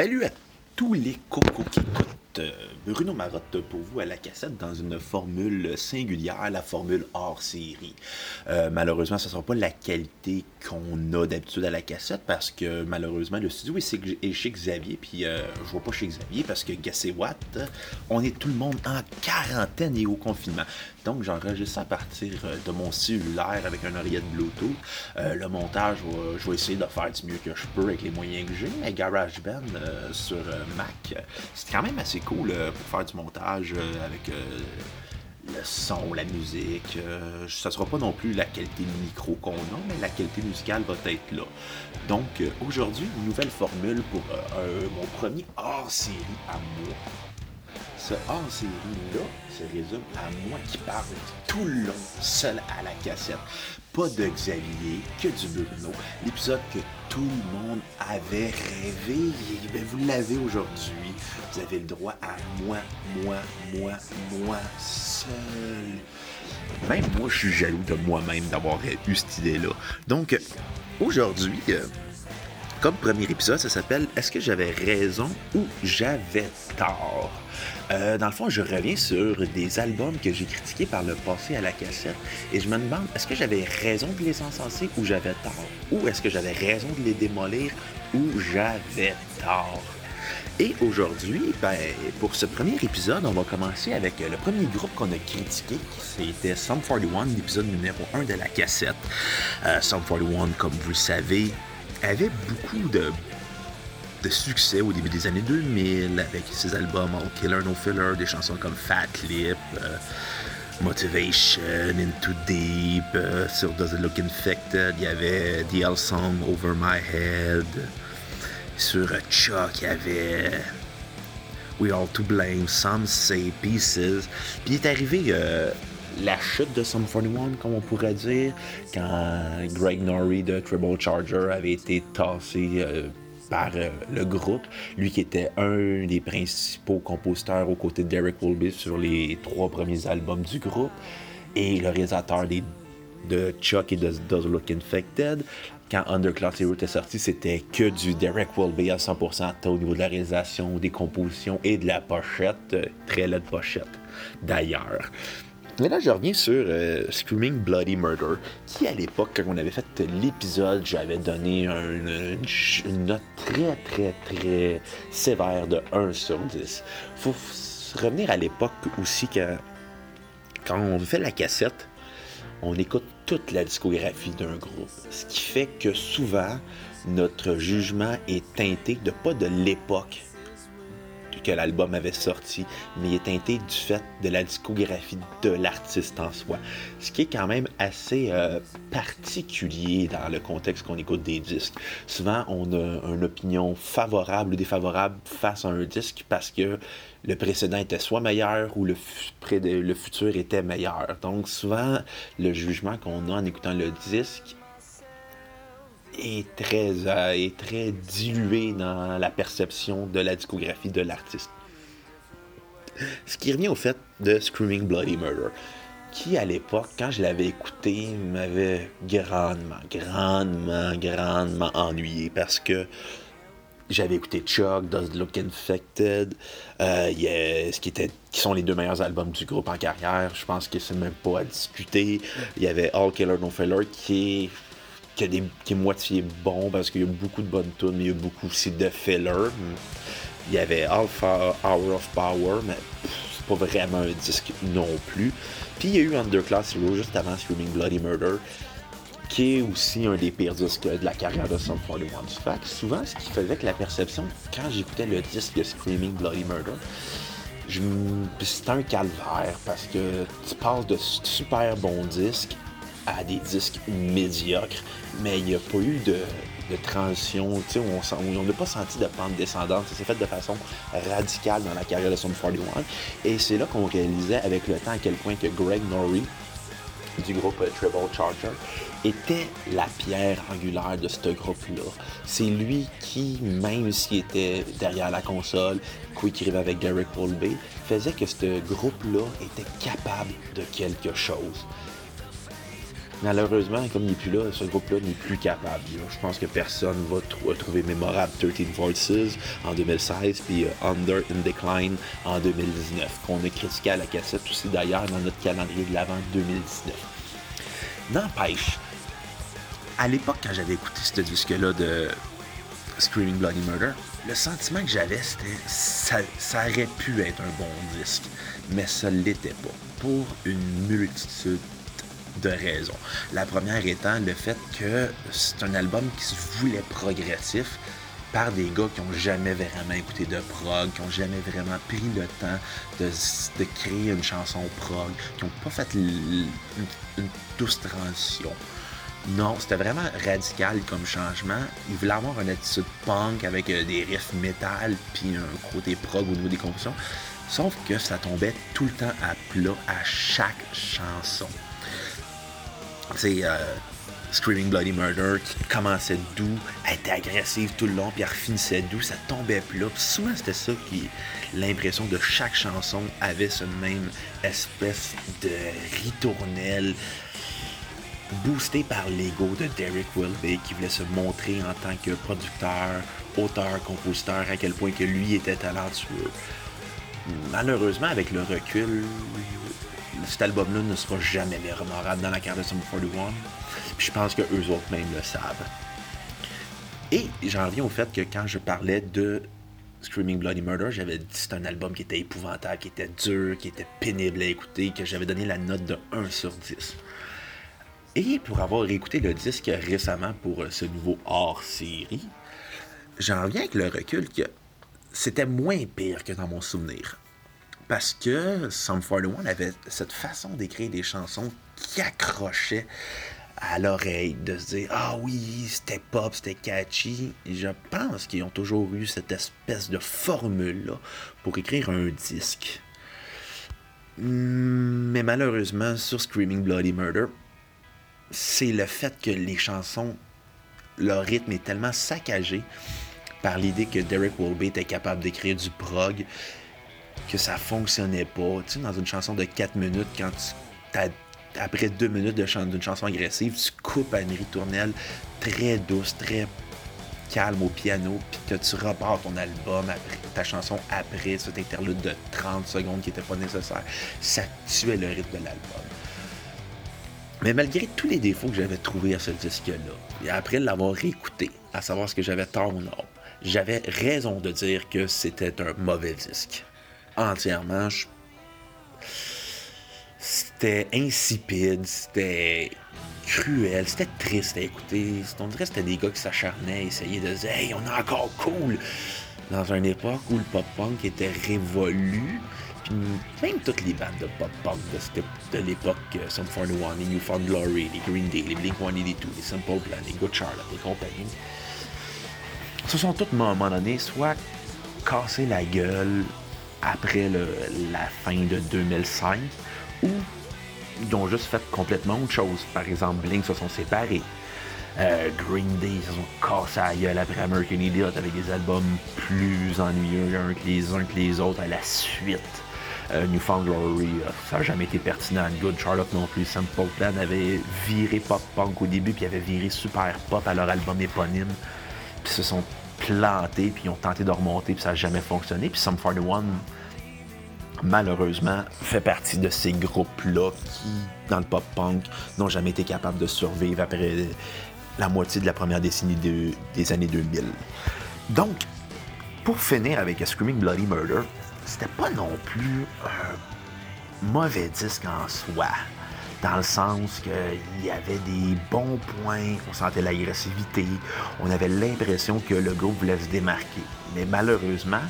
Salut à tous les cocos qui écoutent euh, Bruno Marotte pour vous à la cassette dans une formule singulière, la formule hors série. Euh, malheureusement, ce ne sera pas la qualité qu'on a d'habitude à la cassette parce que malheureusement, le studio est chez Xavier, puis euh, je vois pas chez Xavier parce que Gassé Watt, on est tout le monde en quarantaine et au confinement. Donc, j'enregistre à partir euh, de mon cellulaire avec un oreillette Bluetooth. Euh, le montage, je vais, essayer de faire du mieux que je peux avec les moyens que j'ai. Mais GarageBand euh, sur Mac, c'est quand même assez cool pour faire du montage avec le son, la musique. ça sera pas non plus la qualité micro qu'on a, mais la qualité musicale va être là. Donc, aujourd'hui, une nouvelle formule pour mon premier hors-série à moi ce hors-série-là se résume à moi qui parle tout le long, seul à la cassette. Pas de Xavier, que du Bruno. L'épisode que tout le monde avait rêvé, ben, vous l'avez aujourd'hui. Vous avez le droit à moi, moi, moi, moi, seul. Même moi, je suis jaloux de moi-même d'avoir eu cette idée-là. Donc, aujourd'hui, euh, comme premier épisode, ça s'appelle Est-ce que j'avais raison ou j'avais tort? Euh, dans le fond, je reviens sur des albums que j'ai critiqués par le passé à la cassette et je me demande est-ce que j'avais raison de les encenser ou j'avais tort? Ou est-ce que j'avais raison de les démolir ou j'avais tort? Et aujourd'hui, ben, pour ce premier épisode, on va commencer avec le premier groupe qu'on a critiqué. C'était Sum 41, l'épisode numéro 1 de la cassette. Euh, Sum 41, comme vous le savez, avait beaucoup de, de succès au début des années 2000 avec ses albums All Killer No Filler, des chansons comme Fat Lip, euh, Motivation, Into Deep, euh, sur Does It Look Infected, il y avait The L Song Over My Head, sur Chuck, il y avait We All To Blame, Some Say Pieces, puis il est arrivé... Euh, la chute de Sum 41, comme on pourrait dire, quand Greg Norrie de Triple Charger avait été tassé euh, par euh, le groupe, lui qui était un des principaux compositeurs aux côtés de Derek Wolby sur les trois premiers albums du groupe, et le réalisateur de Chuck et de Does Look Infected. Quand Underclass Hero était sorti, c'était que du Derek Wolby à 100% au niveau de la réalisation, des compositions et de la pochette, euh, très laide pochette d'ailleurs. Mais là, je reviens sur euh, Screaming Bloody Murder, qui à l'époque, quand on avait fait l'épisode, j'avais donné une, note très, très, très sévère de 1 sur 10. Faut revenir à l'époque aussi quand, quand on fait la cassette, on écoute toute la discographie d'un groupe. Ce qui fait que souvent, notre jugement est teinté de pas de l'époque, que l'album avait sorti, mais il est teinté du fait de la discographie de l'artiste en soi. Ce qui est quand même assez euh, particulier dans le contexte qu'on écoute des disques. Souvent, on a une opinion favorable ou défavorable face à un disque parce que le précédent était soit meilleur ou le, le futur était meilleur. Donc souvent, le jugement qu'on a en écoutant le disque est très, euh, est très dilué dans la perception de la discographie de l'artiste. Ce qui revient au fait de Screaming Bloody Murder, qui à l'époque, quand je l'avais écouté, m'avait grandement, grandement, grandement ennuyé parce que j'avais écouté Chuck, Does Look Infected, euh, ce qui, était, qui sont les deux meilleurs albums du groupe en carrière. Je pense que c'est même pas à discuter. Il y avait All Killer No Filler qui est qui, est moitié bon parce qu'il y a beaucoup de bonnes tunes, mais il y a beaucoup aussi de filler. Il y avait Alpha Hour of Power, mais c'est pas vraiment un disque non plus. Puis il y a eu Underclass Hero juste avant Screaming Bloody Murder, qui est aussi un des pires disques de la carrière de Sum 41. Fait souvent, ce qui faisait que la perception, quand j'écoutais le disque de Screaming Bloody Murder, c'était un calvaire parce que tu passes de super bons disques à des disques médiocres, mais il n'y a pas eu de, transition, on n'a pas senti de pente descendante. Ça s'est fait de façon radicale dans la carrière de Sum 41. Et c'est là qu'on réalisait avec le temps à quel point que Greg Norrie, du groupe Treble Charger, était la pierre angulaire de ce groupe-là. C'est lui qui, même s'il était derrière la console, qui écrivait avec Derek Wolby, faisait que ce groupe-là était capable de quelque chose. Malheureusement, comme il n'est plus là, ce groupe-là n'est plus capable. Je pense que personne va trouver mémorable 13 Voices en 2016 puis euh, Under in Decline en 2019, qu'on a critiqué à la cassette aussi d'ailleurs dans notre calendrier de l'avant 2019. N'empêche, à l'époque, quand j'avais écouté ce disque-là de Screaming Bloody Murder, le sentiment que j'avais, c'était ça, ça aurait pu être un bon disque, mais ça l'était pas, pour une multitude de raisons. La première étant le fait que c'est un album qui se voulait progressif par des gars qui n'ont jamais vraiment écouté de prog, qui n'ont jamais vraiment pris le temps de, créer une chanson prog, qui n'ont pas fait une, douce transition. Non, c'était vraiment radical comme changement. Ils voulaient avoir une attitude punk avec euh, des riffs métal puis un côté prog au niveau des compositions. Sauf que ça tombait tout le temps à plat à chaque chanson. C'est euh, Screaming Bloody Murder qui commençait doux, elle était agressive tout le long, puis elle finissait doux, ça tombait plat. Puis souvent, c'était ça qui. L'impression de chaque chanson avait ce même espèce de ritournelle boosté par l'ego de Derek Wilby qui voulait se montrer en tant que producteur, auteur, compositeur, à quel point que lui était talentueux. Malheureusement, avec le recul, cet album-là ne sera jamais mémorable dans la carte de Sum 41. Puis je pense que eux autres même le savent. Et j'en reviens au fait que quand je parlais de Screaming Bloody Murder, j'avais dit que c'était un album qui était épouvantable, qui était dur, qui était pénible à écouter, que j'avais donné la note de 1 sur 10. Et pour avoir écouté le disque récemment pour ce nouveau hors-série, j'en reviens avec le recul que c'était moins pire que dans mon souvenir. Parce que Sum 41 avait cette façon d'écrire des chansons qui accrochaient à l'oreille, de se dire Ah oui, c'était pop, c'était catchy. je pense qu'ils ont toujours eu cette espèce de formule-là pour écrire un disque. Mais malheureusement, sur Screaming Bloody Murder, c'est le fait que les chansons, leur rythme est tellement saccagé par l'idée que Derek Wolby était capable d'écrire du prog que ça fonctionnait pas. Tu sais, dans une chanson de 4 minutes, quand tu après 2 minutes d'une chanson agressive, tu coupes à une ritournelle très douce, très calme au piano, puis que tu repars ton album, après, ta chanson après cet interlude de 30 secondes qui n'était pas nécessaire. Ça tuait le rythme de l'album. Mais malgré tous les défauts que j'avais trouvés à ce disque-là, et après l'avoir réécouté, à savoir ce que j'avais tort ou non, j'avais raison de dire que c'était un mauvais disque entièrement. C'était insipide, c'était cruel, c'était triste à écouter. On dirait que c'était des gars qui s'acharnaient, essayaient de dire Hey, on est encore cool! Dans une époque où le pop-punk était révolu, puis même toutes les bandes de pop-punk de, de l'époque, euh, Sum 41, les Newfound Glory, les Green Day, les Blink-182, les Simple Plan, les Good Charlotte et compagnie, se sont tous, à un moment donné, soit cassés la gueule après la fin de 2005 ou ils ont juste fait complètement autre chose. Par exemple, Blink se sont séparés. Euh, Green Day se sont cassés la gueule après American Idiot avec des albums plus ennuyeux un que les uns que les autres à la suite. Euh, Newfound Glory, euh, ça n'a jamais été pertinent. Good Charlotte non plus. Simple Plan avait viré pop-punk au début, puis avait viré super pop à leur album éponyme. Puis se sont planté, puis ils ont tenté de remonter, puis ça n'a jamais fonctionné. Puis Sum 41, malheureusement, fait partie de ces groupes-là qui, dans le pop-punk, n'ont jamais été capables de survivre après la moitié de la première décennie des années 2000. Donc, pour finir avec Screaming Bloody Murder, c'était pas non plus un mauvais disque en soi dans le sens qu'il y avait des bons points, on sentait l'agressivité, on avait l'impression que le groupe voulait se démarquer. Mais malheureusement,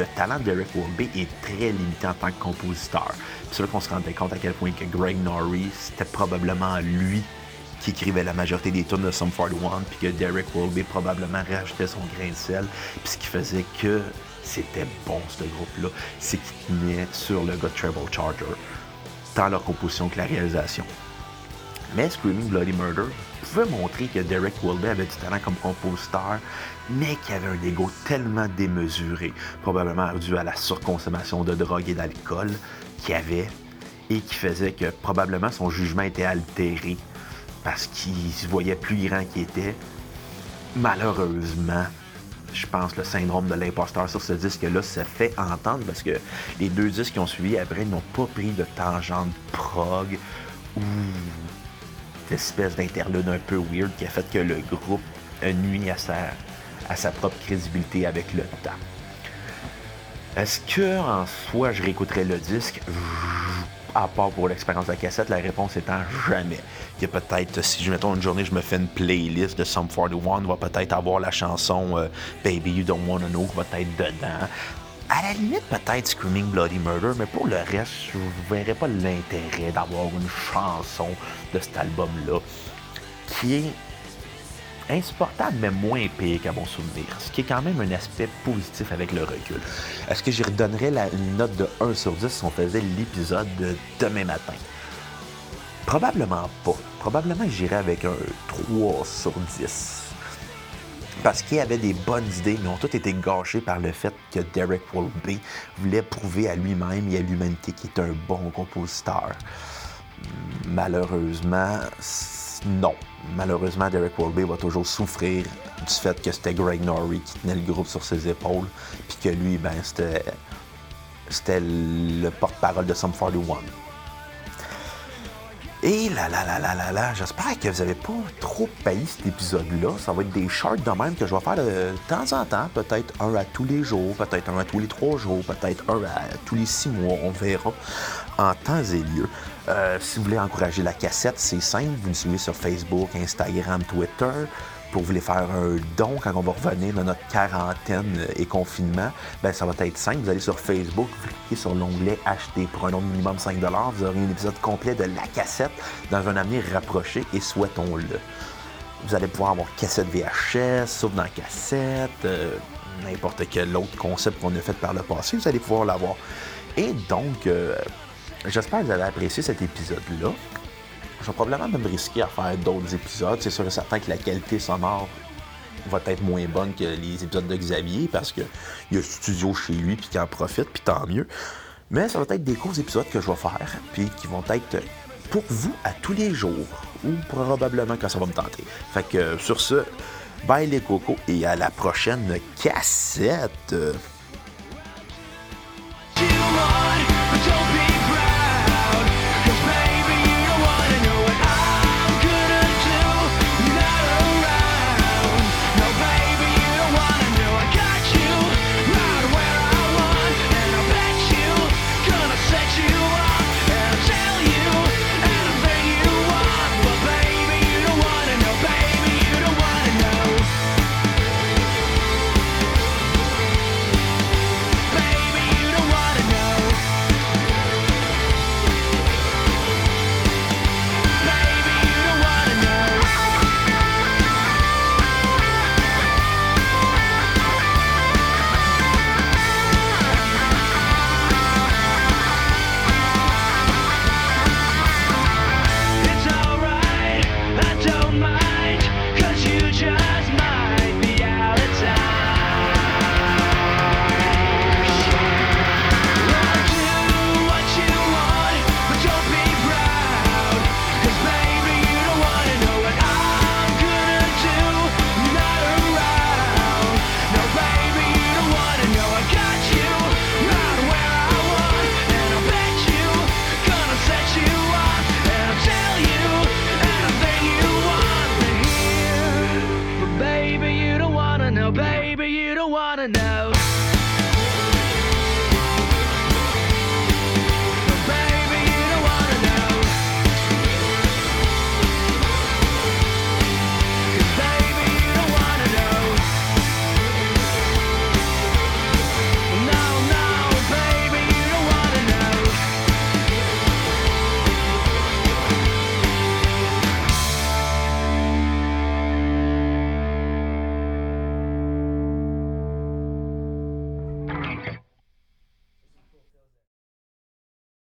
le talent de Derek est très limité en tant que compositeur. C'est là qu'on se rendait compte à quel point que Greg Norrie, c'était probablement lui qui écrivait la majorité des tunes de Sum 41, puis que Derek Wolby probablement rajoutait son grain de sel, puis ce qui faisait que c'était bon ce groupe-là, c'est qu'il tenait sur le gars Treble Charger tant leur composition que la réalisation. Mais Screaming Bloody Murder pouvait montrer que Derek Wilby avait du talent comme compositeur, mais qu'il avait un ego tellement démesuré, probablement dû à la surconsommation de drogue et d'alcool, qu'il avait et qui faisait que probablement son jugement était altéré parce qu'il se voyait plus grand qu'il était? Malheureusement, je pense, le syndrome de l'imposteur sur ce disque-là se fait entendre parce que les deux disques qui ont suivi après n'ont pas pris de tangente prog ou espèce d'interlude un peu weird qui a fait que le groupe nuit à sa, à sa propre crédibilité avec le temps. Est-ce que en soi je réécouterai le disque? À part pour l'expérience de la cassette, la réponse étant jamais. A peut-être, si je mettons une journée, je me fais une playlist de Some 41, va peut-être avoir la chanson euh, Baby You Don't Wanna Know qui va être dedans. À la limite, peut-être Screaming Bloody Murder, mais pour le reste, je ne verrais pas l'intérêt d'avoir une chanson de cet album-là qui est insupportable, mais moins pire qu'à mon souvenir. Ce qui est quand même un aspect positif avec le recul. Est-ce que j'y redonnerais la, une note de 1 sur 10 si on faisait l'épisode de demain matin? Probablement pas. Probablement j'irais avec un 3 sur 10 parce qu'il avait des bonnes idées, mais ont toutes été gâchées par le fait que Derek Wolby voulait prouver à lui-même et à l'humanité qu'il est un bon compositeur. Malheureusement, non. Malheureusement, Derek Wolby va toujours souffrir du fait que c'était Greg Norrie qui tenait le groupe sur ses épaules, puis que lui, ben, c'était, c'était le porte-parole de Sum 41. Et là là là là là là, j'espère que vous n'avez pas trop payé cet épisode-là. Ça va être des charts de même que je vais faire de temps en temps, peut-être un à tous les jours, peut-être un à tous les trois jours, peut-être un à tous les six mois, on verra en temps et lieu. Euh, si vous voulez encourager la cassette, c'est simple, vous nous suivez sur Facebook, Instagram, Twitter pour vous les faire un don quand on va revenir de notre quarantaine et confinement, ben ça va être simple. Vous allez sur Facebook, vous cliquez sur l'onglet Acheter pour un nombre minimum 5 Vous aurez un épisode complet de la cassette dans un avenir rapproché et souhaitons-le. Vous allez pouvoir avoir cassette VHS, sauf dans cassette, euh, n'importe quel autre concept qu'on a fait par le passé, vous allez pouvoir l'avoir. Et donc, euh, j'espère que vous avez apprécié cet épisode-là je vais probablement me risquer à faire d'autres épisodes. C'est sûr et certain que la qualité sonore va être moins bonne que les épisodes de Xavier parce qu'il y a un studio chez lui puis qu'il en profite, puis tant mieux. Mais ça va être des courts épisodes que je vais faire puis qui vont être pour vous à tous les jours ou probablement quand ça va me tenter. Fait que sur ce, bye les cocos et à la prochaine cassette.